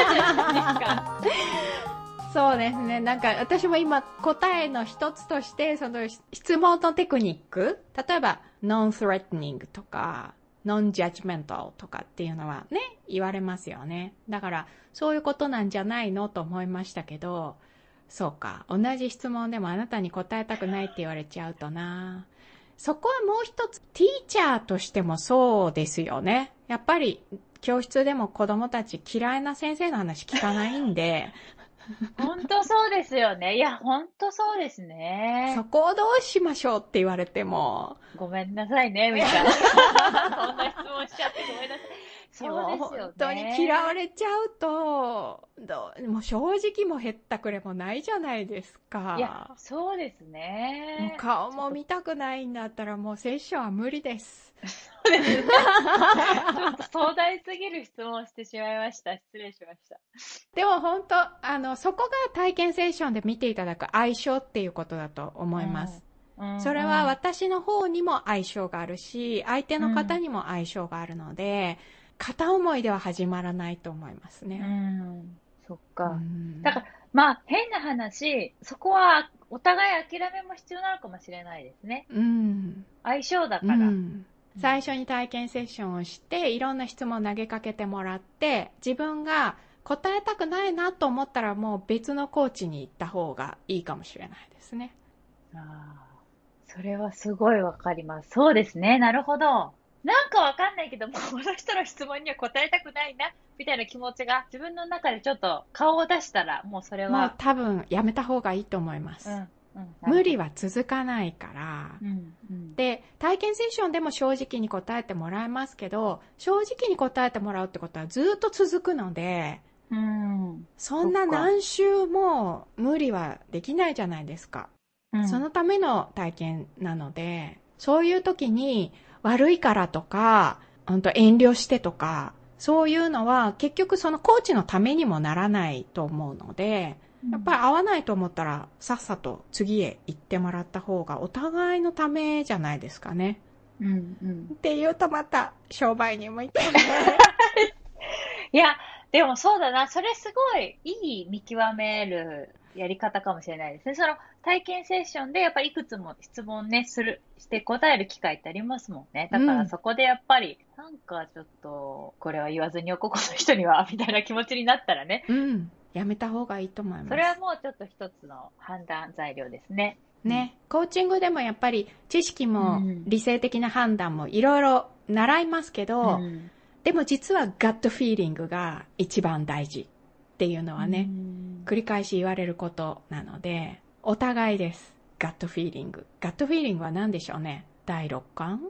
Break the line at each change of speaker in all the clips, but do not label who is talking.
そうですね。なんか私も今答えの一つとして、その質問のテクニック、例えば non-threatening とか non-judgmental とかっていうのはね、言われますよね。だからそういうことなんじゃないのと思いましたけど、そうか。同じ質問でもあなたに答えたくないって言われちゃうとな。そこはもう一つ、ティーチャーとしてもそうですよね。やっぱり教室でも子供たち嫌いな先生の話聞かないんで、
本当そうですよね。いや、本当そうですね。
そこをどうしましょうって言われても、
ごめんなさいね、みたいな。そんな質問しちゃってごめんなさい。そうですよね。
本当に嫌われちゃうと、どうもう正直もへったくれもないじゃないですか。
いや、そうです
も
ね
う。顔も見たくないんだったらもうセッションは無理です。
そうですね。ちょっと壮大すぎる質問をしてしまいました。失礼しました。
でも本当、あの、そこが体験セッションで見ていただく相性っていうことだと思います。
うん
それは私の方にも相性があるし、相手の方にも相性があるので、片思いでは始まらないと思います
う
ね。
ん。そっか。
うん
だから、まあ、変な話、そこはお互い諦めも必要なのかもしれないですね。
うん。
相性だから。
うん最初に体験セッションをして、いろんな質問を投げかけてもらって、自分が答えたくないなと思ったらもう別のコーチに行った方がいいかもしれないですね。
ああ、それはすごいわかります。そうですね。なるほど。なんかわかんないけど、もう この人の質問には答えたくないな、みたいな気持ちが自分の中でちょっと顔を出したら、もうそれ
もう
は、
多分やめた方がいいと思います。
うん、うん。
無理は続かないから。
うん、うん。
で、体験セッションでも正直に答えてもらえますけど、正直に答えてもらうってことはずっと続くので、
うん。
そんな何週も無理はできないじゃないですか。
うん
そのための体験なので、そういう時に悪いからとか、本当遠慮してとか、そういうのは結局そのコーチのためにもならないと思うので、やっぱり合わないと思ったらさっさと次へ行ってもらった方がお互いのためじゃないですかね。
うん、うん。
っていうとまた商売に向いてるね。
いや、でもそうだな。それすごいいい見極めるやり方かもしれないですね。その体験セッションでやっぱりいくつも質問ね、する、して答える機会ってありますもんね。だか
うん
らそこでやっぱり、なんかちょっと、これは言わずにおここの人には、みたいな気持ちになったらね。
うん。やめた方がいいと思います。
それはもうちょっと一つの判断材料ですね。
ね、コーチングでもやっぱり知識も
うん
理性的な判断もいろいろ習いますけど、
うん
でも実はガットフィーリングが一番大事っていうのはね、
うん
繰り返し言われることなので、お互いです。ガットフィーリング。ガットフィーリングは何でしょうね？第六感？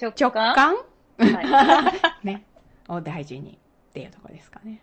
直
直
感？
感
はい
ね。を大事にっていうところですかね。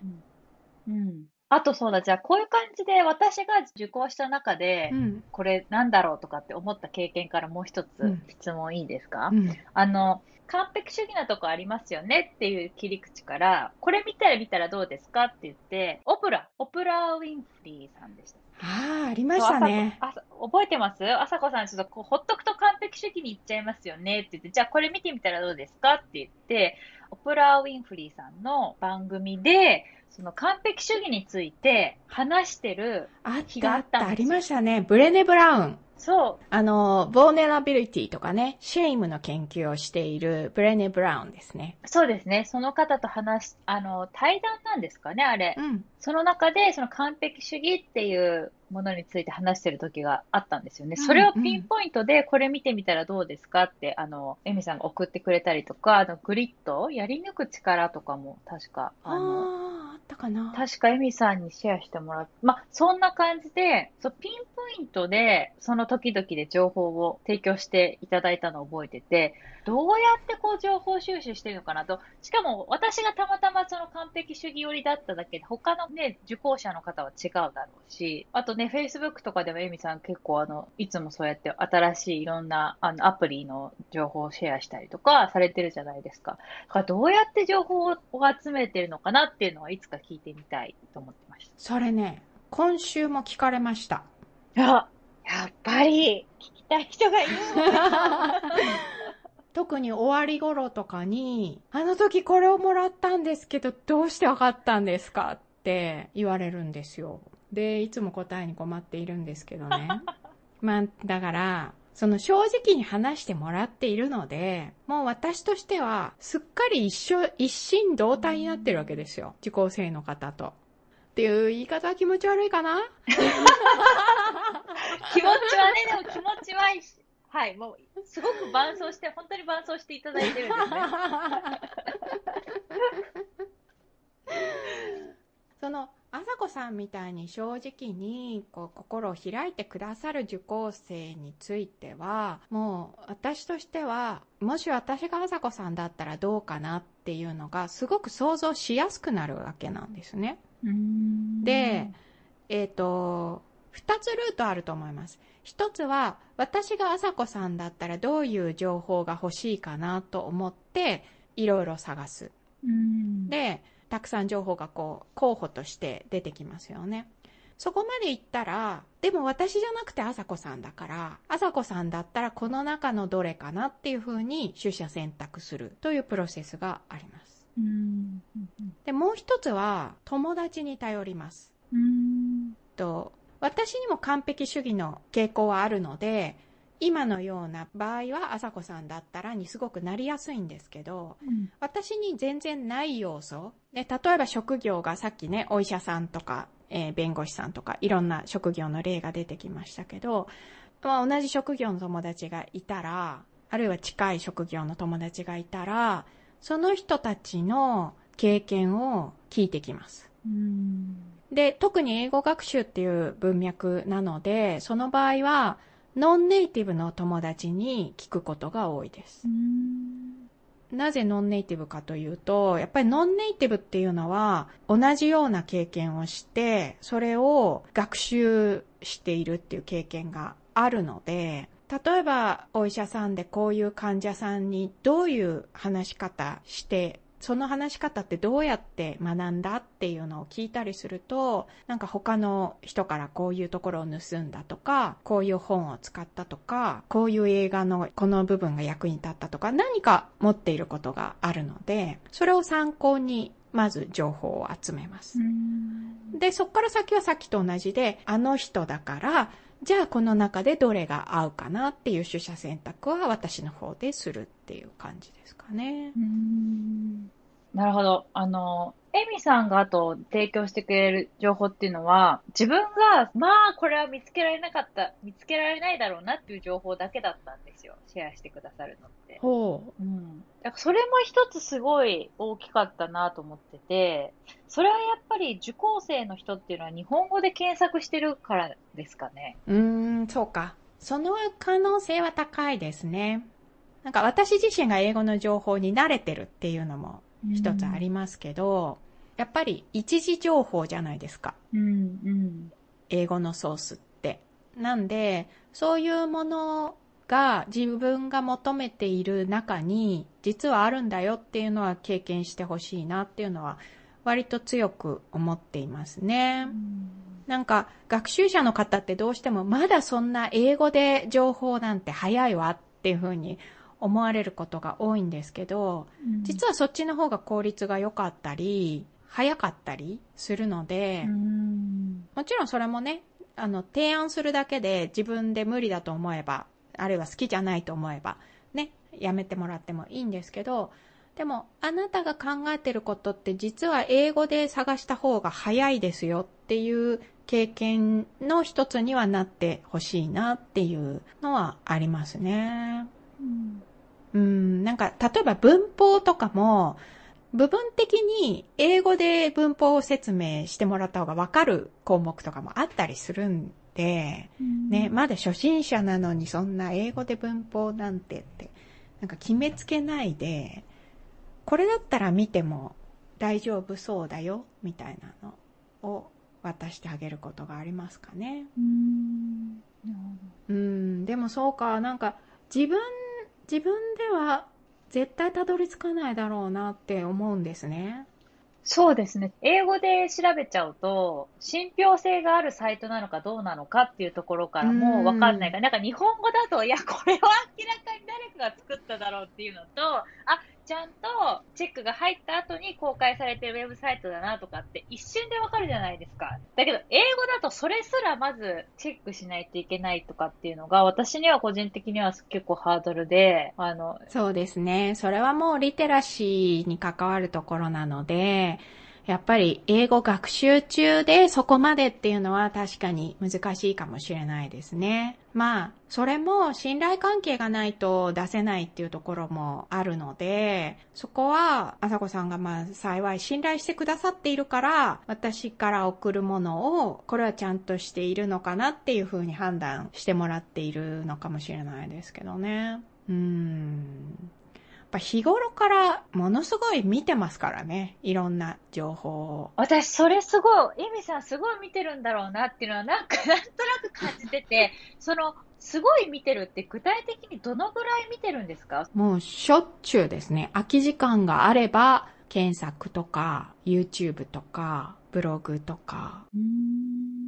うん。あとそうだ、じゃあこういう感じで私が受講した中で、
うん。
これなんだろうとかって思った経験からもう一つ
うん
質問いいですか、
うん。
あの、完璧主義なとこありますよねっていう切り口から、これ見たら見たらどうですかって言って、オプラ、オプラ・ウィンフリーさんでした。
ああ、ありましたね。
覚えてます？朝子さん、ちょっとこうほっとくと完璧主義に行っちゃいますよねって言って、じゃあこれ見てみたらどうですかって言って、オプラ・ウィンフリーさんの番組で、その完璧主義について話してる、日が
たあった、
あった
ありましたね。ブレネ・ブラウン。
そう、
あの、 vulnerability とかね、 shame の研究をしているブレネ・ブラウンですね。
そうですね。その方と話し、あの、対談なんですかね、あれ。
うん。
その中で、その完璧主義っていうものについて話してる時があったんですよね。
うん
それをピンポイントで、これ見てみたらどうですかって、あの、エミさんが送ってくれたりとか、あの、 grit やり抜く力とかも確か、
あ
あの、
ったかな？
確かエミさんにシェアしてもらっま、そんな感じで、そ、ピンポイントで、その時々で情報を提供していただいたのを覚えてて、どうやってこう情報収集してるのかなと。しかも、私がたまたまその完璧主義寄りだっただけで、他のね、受講者の方は違うだろうし、あとね、Facebook とかでもエミさん結構あの、いつもそうやって新しいいろんなあのアプリの情報をシェアしたりとかされてるじゃないですか。だからどうやって情報を集めてるのかなっていうのはいつか聞いてみたいと思ってまし
それね、今週も聞かれました。
た。あ、やっぱり聞きたい人がいる
特に終わり頃とかに、あの時これをもらったんですけど、どうしてわかったんですかっって言われるんですよ。で、いつも答えに困っているんですけどね。まあ、だから、その正直に話してもらっているので、もう私としては、すっかり一緒、一心同体になってるわけですよ。受講生の方と。っていう言い方は気持ち悪いかな？
気持ちはね、でも気持ちはいいし、はい、もう、すごく伴走して、本当に伴走していただいてるんですね。
その、あさこさんみたいに正直にこう心を開いてくださる受講生については、もう私としては、もし私があさこさんだったらどうかなっていうのがすごく想像しやすくなるわけなんですね。で、えっ、と、二つルートあると思います。一つは、私があさこさんだったらどういう情報が欲しいかなと思って、いろいろ探す。
うん、
で、たくさん情報がこう、候補として出てきますよね。そこまで行ったら、でも私じゃなくてあさこさんだから、あさこさんだったらこの中のどれかなっていうふうに取捨選択するというプロセスがあります。
うん
で、もう一つは、友達に頼ります。
うん
と、私にも完璧主義の傾向はあるので、今のような場合は、あさこさんだったらにすごくなりやすいんですけど、私に全然ない要素。で、例えば職業がさっきね、お医者さんとか、えー弁護士さんとか、いろんな職業の例が出てきましたけど、まあ、同じ職業の友達がいたら、あるいは近い職業の友達がいたら、その人たちの経験を聞いてきます。
うん
で、特に英語学習っていう文脈なので、その場合は、ノンネイティブの友達に聞くことが多いです。なぜノンネイティブかというと、やっぱりノンネイティブっていうのは同じような経験をして、それを学習しているっていう経験があるので、例えばお医者さんでこういう患者さんにどういう話し方して、その話し方ってどうやって学んだっていうのを聞いたりすると、なんか他の人からこういうところを盗んだとか、こういう本を使ったとか、こういう映画のこの部分が役に立ったとか、何か持っていることがあるので、それを参考にまず情報を集めます。で、そこから先はさっきと同じで、あの人だから、じゃあこの中でどれが合うかなっていう取捨選択は私の方でするっていう感じですかね。
うんなるほど。あの、エミさんがあと提供してくれる情報っていうのは、自分が、まあ、これは見つけられなかった、見つけられないだろうなっていう情報だけだったんですよ。シェアしてくださるのって。
ほ
うん。だからそれも一つすごい大きかったなと思ってて、それはやっぱり受講生の人っていうのは日本語で検索してるからですかね。
う。うーん、そうか。その可能性は高いですね。なんか私自身が英語の情報に慣れてるっていうのも一つありますけど、やっぱり一時情報じゃないですか。
うん、うん。
英語のソースって。なんで、そういうものが自分が求めている中に実はあるんだよっていうのは経験してほしいなっていうのは割と強く思っていますね。なんか学習者の方ってどうしてもまだそんな英語で情報なんて早いわっていうふうに思われることが多いんですけど、実はそっちの方が効率が良かったり、早かったりするので、
うん。
もちろんそれもね、あの、提案するだけで自分で無理だと思えば、あるいは好きじゃないと思えば、ね、やめてもらってもいいんですけど、でも、あなたが考えてることって実は英語で探した方が早いですよっていう経験の一つにはなってほしいなっていうのはありますね。うん、なんか、例えば文法とかも、部分的に英語で文法を説明してもらった方がわかる項目とかもあったりするんで、ね、まだ初心者なのにそんな英語で文法なんてって、なんか決めつけないで、これだったら見ても大丈夫そうだよ、みたいなのを渡してあげることがありますかね。うん、でもそうか、なんか自分、自分では絶対たどり着かないだろうなって思うんですね。
そうですね。英語で調べちゃうと、信憑性があるサイトなのかどうなのかっていうところからもうわかんないから、なんか日本語だと、いや、これは明らかに誰かが作っただろうっていうのと、あ、ちゃんとチェックが入った後に公開されてるウェブサイトだなとかって一瞬でわかるじゃないですか。だけど、英語だとそれすらまずチェックしないといけないとかっていうのが、私には個人的には結構ハードルで、あの、
そうですね。それはもうリテラシーに関わるところなので、やっぱり英語学習中でそこまでっていうのは確かに難しいかもしれないですね。まあ、それも信頼関係がないと出せないっていうところもあるので、そこは、あさこさんがまあ幸い信頼してくださっているから、私から送るものを、これはちゃんとしているのかなっていうふうに判断してもらっているのかもしれないですけどね。うーん。ぱ日頃からものすごい見てますからね。いろんな情報を。
私、それすごい、エミさんすごい見てるんだろうなっていうのは、なんか、なんとなく感じてて、その、すごい見てるって具体的にどのぐらい見てるんですか？
もうしょっちゅうですね。空き時間があれば、検索とか、YouTube とか、ブログとか。う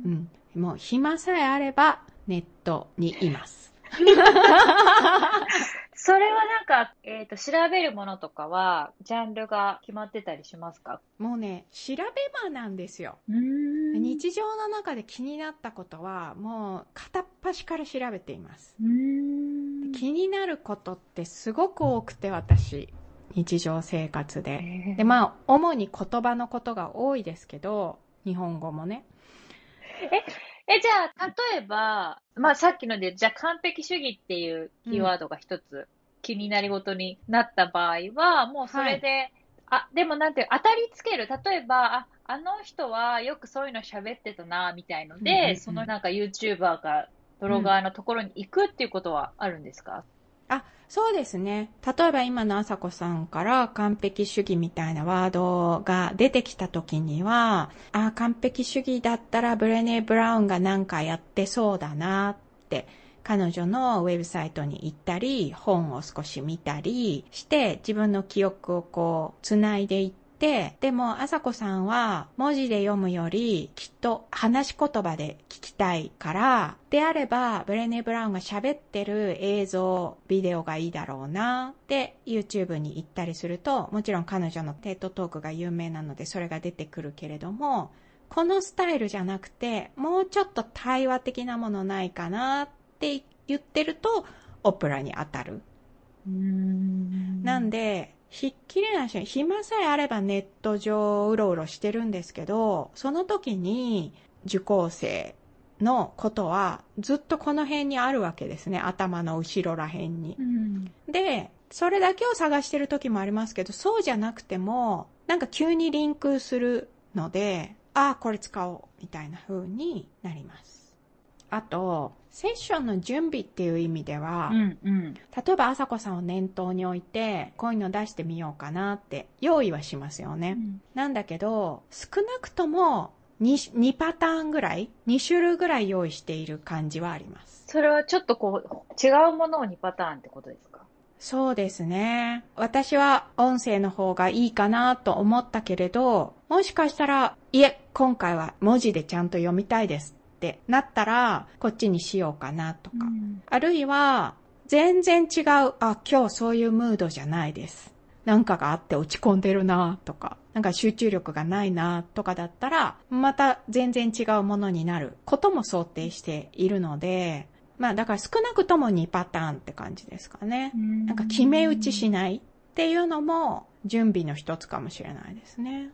ん。もう暇さえあれば、ネットにいます。
それはなんか、えっ、ー、と、調べるものとかは、ジャンルが決まってたりしますか？
もうね、調べ場なんですよ。日常の中で気になったことは、もう片っ端から調べています。気になることってすごく多くて、私。日常生活で。で、まあ、主に言葉のことが多いですけど、日本語もね。
え、え、じゃあ、例えば、まあさっきので、じゃあ完璧主義っていうキーワードが一つ気になりごとになった場合は、もうそれで、はい、あ、でもなんて当たりつける。例えば、あ、あの人はよくそういうの喋ってたな、みたいので、うんうんうん、そのなんか YouTuber かブロガーのところに行くっていうことはあるんですか、
うん、あ、そうですね。例えば今のあさこさんから完璧主義みたいなワードが出てきた時には、あ、完璧主義だったらブレネー・ブラウンがなんかやってそうだなって彼女のウェブサイトに行ったり、本を少し見たりして、自分の記憶をこう、つないでいって、でも、あさこさんは文字で読むより、きっと話し言葉で聞きたいから、であれば、ブレネ・ブラウンが喋ってる映像、ビデオがいいだろうな、で、YouTube に行ったりすると、もちろん彼女のテッドトークが有名なので、それが出てくるけれども、このスタイルじゃなくて、もうちょっと対話的なものないかなって言ってると、オプラに当たる。んなんで、ひっきりなしに、暇さえあればネット上うろうろしてるんですけど、その時に受講生のことはずっとこの辺にあるわけですね。頭の後ろら辺に。で、それだけを探してる時もありますけど、そうじゃなくても、なんか急にリンクするので、ああ、これ使おう、みたいな風になります。あと、セッションの準備っていう意味では、うんうん、例えば、あさこさんを念頭に置いて、こういうの出してみようかなって用意はしますよね。うん、なんだけど、少なくとも2、2パターンぐらい、2種類ぐらい用意している感じはあります。
それはちょっとこう、違うものを2パターンってことですか？
そうですね。私は音声の方がいいかなと思ったけれど、もしかしたら、いえ、今回は文字でちゃんと読みたいですってなったら、こっちにしようかなとか。うん、あるいは、全然違う、あ、今日そういうムードじゃないです。なんかがあって落ち込んでるなとか、なんか集中力がないなとかだったら、また全然違うものになることも想定しているので、まあだから少なくとも2パターンって感じですかね。んなんか決め打ちしないっていうのも準備の一つかもしれないですね。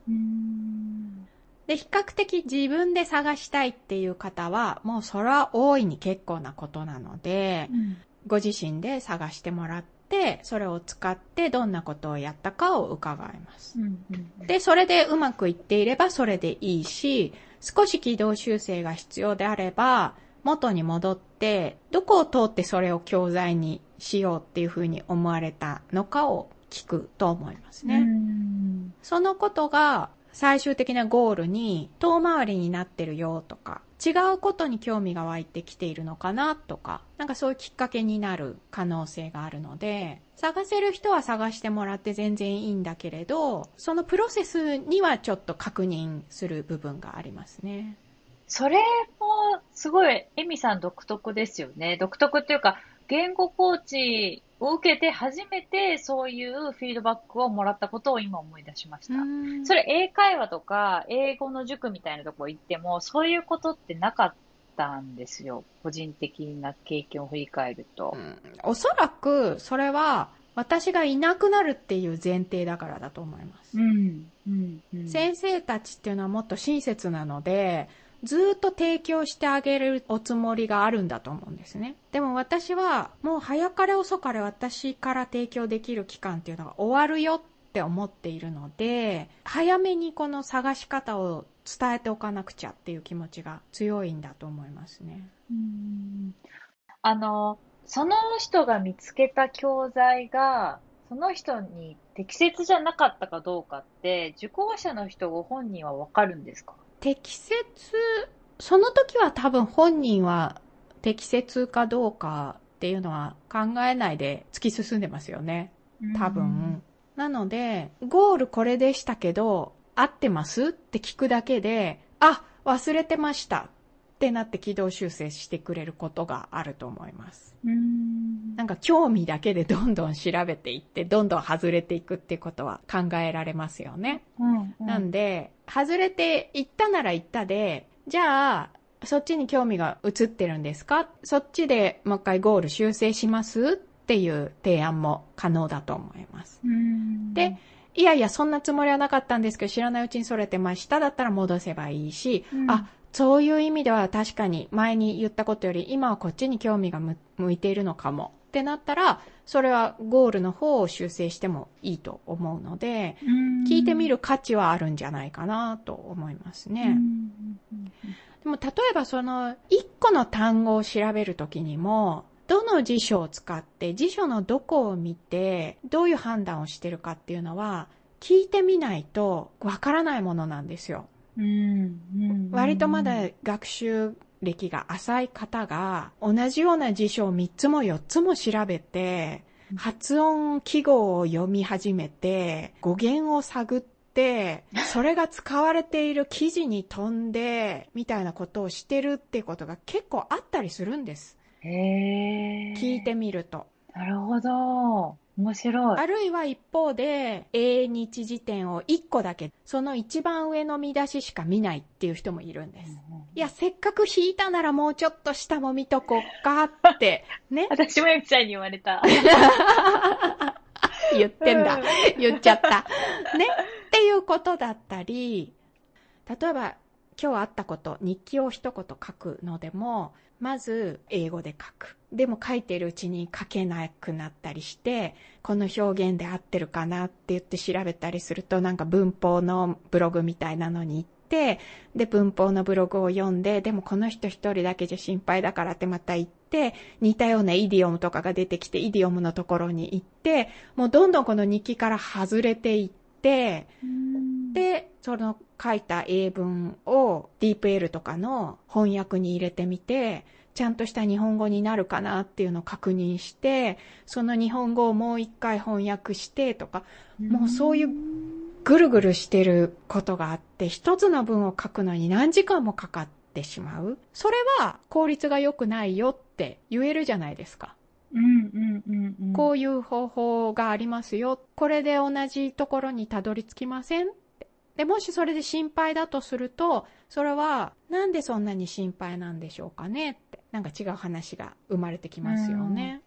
で、比較的自分で探したいっていう方は、もうそれは大いに結構なことなので、うん、ご自身で探してもらって、それを使ってどんなことをやったかを伺います。うんうん、で、それでうまくいっていればそれでいいし、少し軌道修正が必要であれば、元に戻って、どこを通ってそれを教材にしようっていうふうに思われたのかを聞くと思いますね。そのことが最終的なゴールに遠回りになってるよとか、違うことに興味が湧いてきているのかなとか、なんかそういうきっかけになる可能性があるので、探せる人は探してもらって全然いいんだけれど、そのプロセスにはちょっと確認する部分がありますね。
それもすごいエミさん独特ですよね。独特っていうか、言語コーチを受けて初めてそういうフィードバックをもらったことを今思い出しました。それ英会話とか英語の塾みたいなとこ行ってもそういうことってなかったんですよ。個人的な経験を振り返ると。
うん、おそらくそれは私がいなくなるっていう前提だからだと思います。
うんうん
うん、先生たちっていうのはもっと親切なので、ずっと提供してあげるおつもりがあるんだと思うんですね。でも私はもう早かれ遅かれ私から提供できる期間っていうのが終わるよって思っているので、早めにこの探し方を伝えておかなくちゃっていう気持ちが強いんだと思いますね。
うんあの、その人が見つけた教材が、その人に適切じゃなかったかどうかって、受講者の人ご本人はわかるんですか？
適切、その時は多分本人は適切かどうかっていうのは考えないで突き進んでますよね。多分。なので、ゴールこれでしたけど、合ってます？って聞くだけで、あ、忘れてましたってなって軌道修正してくれることがあると思います。なんか興味だけでどんどん調べていって、どんどん外れていくっていうことは考えられますよね。
うんうん、
なんで、外れていったならいったで、じゃあ、そっちに興味が移ってるんですか？そっちでもう一回ゴール修正しますっていう提案も可能だと思います。で、いやいや、そんなつもりはなかったんですけど、知らないうちにそれてました。だったら戻せばいいし、うん、あ、そういう意味では確かに前に言ったことより今はこっちに興味が向いているのかも。ってなったら、それはゴールの方を修正してもいいと思うので、聞いてみる価値はあるんじゃないかなと思いますね。でも例えばその一個の単語を調べるときにも、どの辞書を使って辞書のどこを見てどういう判断をしてるかっていうのは聞いてみないとわからないものなんですよ。割とまだ学習歴が浅い方が同じような辞書を3つも4つも調べて発音記号を読み始めて語源を探ってそれが使われている記事に飛んでみたいなことをしてるってことが結構あったりするんです。
へ
聞いてみると。
なるほど。面白い。
あるいは一方で、英日辞典を1個だけ、その一番上の見出ししか見ないっていう人もいるんです。うんうん、いや、せっかく引いたならもうちょっと下も見とこうかって、ね。
私もゆきちゃんに言われた。
言ってんだ。言っちゃった。ね。っていうことだったり、例えば、今日あったこと、日記を一言書くのでも、まず英語で書く。でも書いてるうちに書けなくなったりして、この表現で合ってるかなって言って調べたりすると、なんか文法のブログみたいなのに行って、で、文法のブログを読んで、でもこの人一人だけじゃ心配だからってまた行って、似たようなイディオムとかが出てきて、イディオムのところに行って、もうどんどんこの日記から外れていって、で、その書いた英文を DeepL とかの翻訳に入れてみて、ちゃんとした日本語になるかなっていうのを確認して、その日本語をもう一回翻訳してとか、もうそういうぐるぐるしてることがあって、一つの文を書くのに何時間もかかってしまう。それは効率が良くないよって言えるじゃないですか。
うんうんうんうん、
こういう方法がありますよ。これで同じところにたどり着きませんで、もしそれで心配だとすると、それは、なんでそんなに心配なんでしょうかねって、なんか違う話が生まれてきますよね。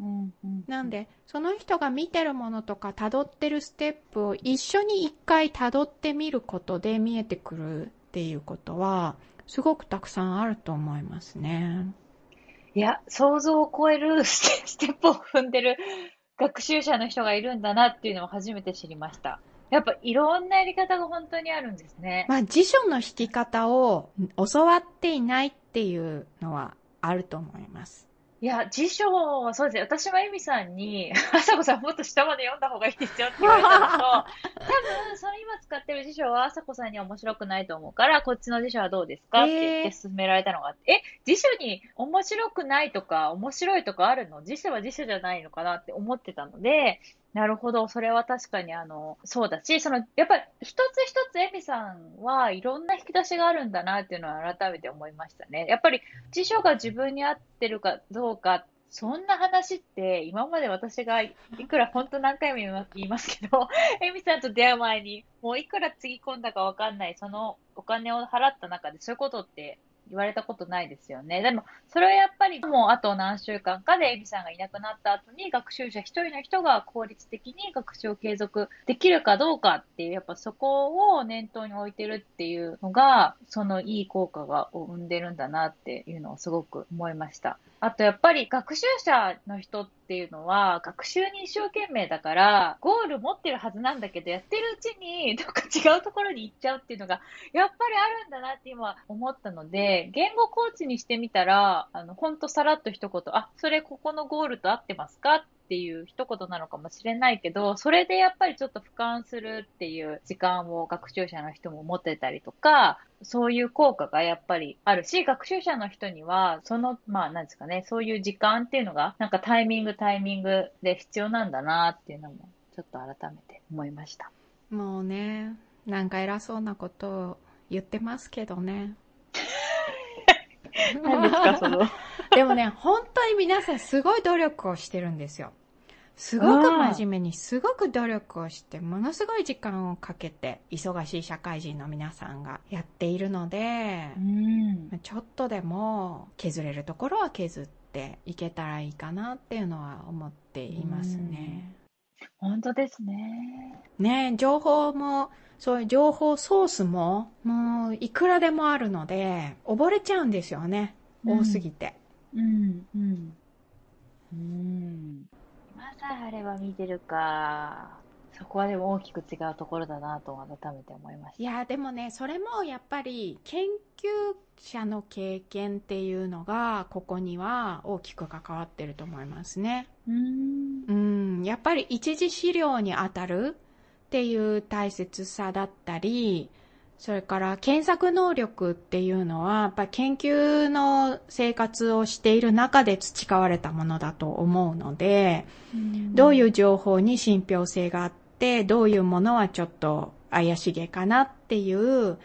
うんうん、
なんで、その人が見てるものとか辿ってるステップを一緒に一回辿ってみることで見えてくるっていうことは、すごくたくさんあると思いますね。
いや、想像を超えるステップを踏んでる学習者の人がいるんだなっていうのを初めて知りました。やっぱいろんなやり方が本当にあるんですね。
まあ辞書の引き方を教わっていないっていうのはあると思います。
いや、辞書はそうですね。私もエミさんに、あさこさんもっと下まで読んだ方がいいですよって言われたのと、多分、その今使ってる辞書はあさこさんには面白くないと思うから、こっちの辞書はどうですかって言って勧められたのがあって、えー、え、辞書に面白くないとか、面白いとかあるの？辞書は辞書じゃないのかなって思ってたので、なるほど。それは確かに、あの、そうだし、その、やっぱり一つ一つエミさんはいろんな引き出しがあるんだなっていうのは改めて思いましたね。やっぱり辞書が自分に合ってるかどうか、そんな話って、今まで私がいくら本当何回も言いますけど、エミさんと出会う前に、もういくらつぎ込んだかわかんない、そのお金を払った中でそういうことって言われたことないですよね。でも、それはやっぱりもうあと何週間かでエミさんがいなくなった後に学習者一人の人が効率的に学習を継続できるかどうかっていう、やっぱそこを念頭に置いてるっていうのが、そのいい効果が生んでるんだなっていうのをすごく思いました。あとやっぱり学習者の人っていうのは学習に一生懸命だからゴール持ってるはずなんだけどやってるうちにどっか違うところに行っちゃうっていうのがやっぱりあるんだなって今思ったので言語コーチにしてみたらあのほんとさらっと一言あそれここのゴールと合ってますかっていう一言なのかもしれないけど、それでやっぱりちょっと俯瞰するっていう時間を学習者の人も持ってたりとか、そういう効果がやっぱりあるし、学習者の人には、その、まあ、なんですかね、そういう時間っていうのが、なんかタイミングタイミングで必要なんだなっていうのも、ちょっと改めて思いました。
もうね、なんか偉そうなことを言ってますけどね。
何ですか、その。
でもね、本当に皆さんすごい努力をしてるんですよ。すごく真面目に、すごく努力をして、ものすごい時間をかけて、忙しい社会人の皆さんがやっているので
う、ん。
ちょっとでも削れるところは削っていけたらいいかなっていうのは思っていますね。
本当ですね。
ね情報も、そういう情報ソースも、もういくらでもあるので、溺れちゃうんですよね。多すぎて。
うん、うん。うん。今さえあれば見てるか。そこはでも大きく違うところだなと改めて思いました。
いや、でもね、それもやっぱり研究者の経験っていうのが、ここには大きく関わってると思いますね。
うん。
うん、やっぱり一次資料に当たるっていう大切さだったり、それから検索能力っていうのは、やっぱり研究の生活をしている中で培われたものだと思うので、どういう情報に信憑性があって、どういうものはちょっと怪しげかなっていう、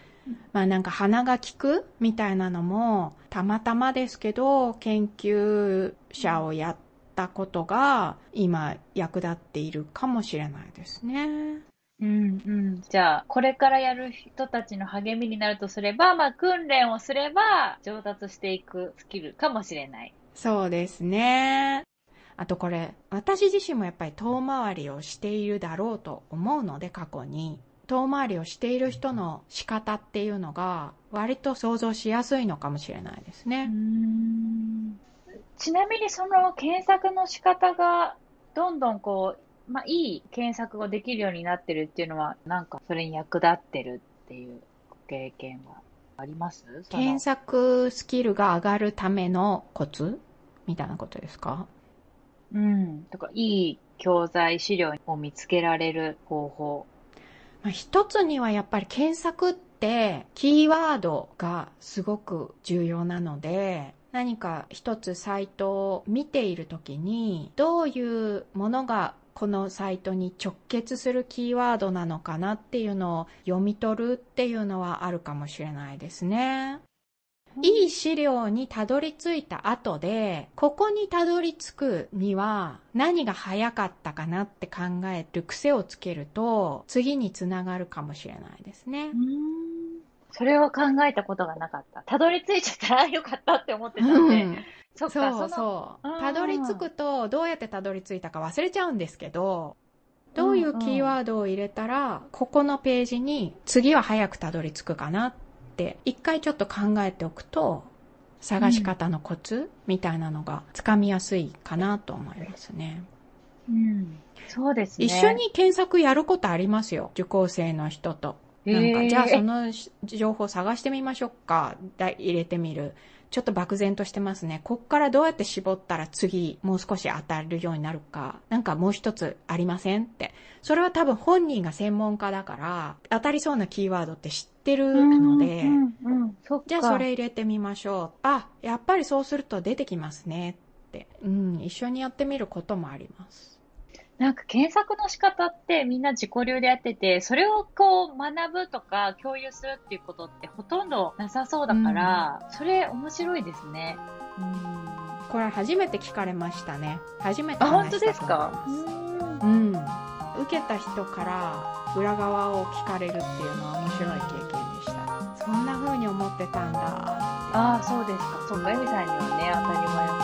まあなんか鼻が利くみたいなのも、たまたまですけど、研究者をやったことが今役立っているかもしれないですね。
うんうん。じゃあ、これからやる人たちの励みになるとすれば、まあ、訓練をすれば上達していくスキルかもしれない。
そうですね。あとこれ、私自身もやっぱり遠回りをしているだろうと思うので、過去に。遠回りをしている人の仕方っていうのが、割と想像しやすいのかもしれないですね。
ちなみにその検索の仕方がどんどんこう、まあ、いい検索ができるようになってるっていうのは、なんかそれに役立ってるっていうご経験はあります？
検索スキルが上がるためのコツみたいなことですか？
うん。とか、いい教材資料を見つけられる方法。
まあ一つにはやっぱり検索ってキーワードがすごく重要なので何か一つサイトを見ているときにどういうものがこのサイトに直結するキーワードなのかなっていうのを読み取るっていうのはあるかもしれないですね。いい資料にたどり着いた後で、ここにたどり着くには何が早かったかなって考える癖をつけると、次につながるかもしれないですね。
それを考えたことがなかった。たどり着いちゃったらよかったって思ってたんで。
うん
そっか、
そう
の
そう
うん。
たどり着くと、どうやってたどり着いたか忘れちゃうんですけど、どういうキーワードを入れたら、ここのページに次は早くたどり着くかなって、一回ちょっと考えておくと、探し方のコツみたいなのがつかみやすいかなと思いますね。
うん。そうですね。
一緒に検索やることありますよ。受講生の人と。なんか、じゃあそのし情報探してみましょうか。だ入れてみる。ちょっと漠然としてますね。こっからどうやって絞ったら次、もう少し当たるようになるか。なんかもう一つありませんって。それは多分本人が専門家だから、当たりそうなキーワードって知ってるので、
うんうんうん。
じゃあそれ入れてみましょう。あ、やっぱりそうすると出てきますねって。うん、一緒にやってみることもあります。
なんか検索の仕方ってみんな自己流でやってて、それをこう学ぶとか共有するっていうことってほとんどなさそうだから、それ面白いですね。うん。
これ初めて聞かれましたね。初めて
あ、本当ですか？
うん。受けた人から裏側を聞かれるっていうのは面白い経験でした。そんな風に思ってたんだ。
ああ、そうですか。そうか、エミさんにはね、当たり前。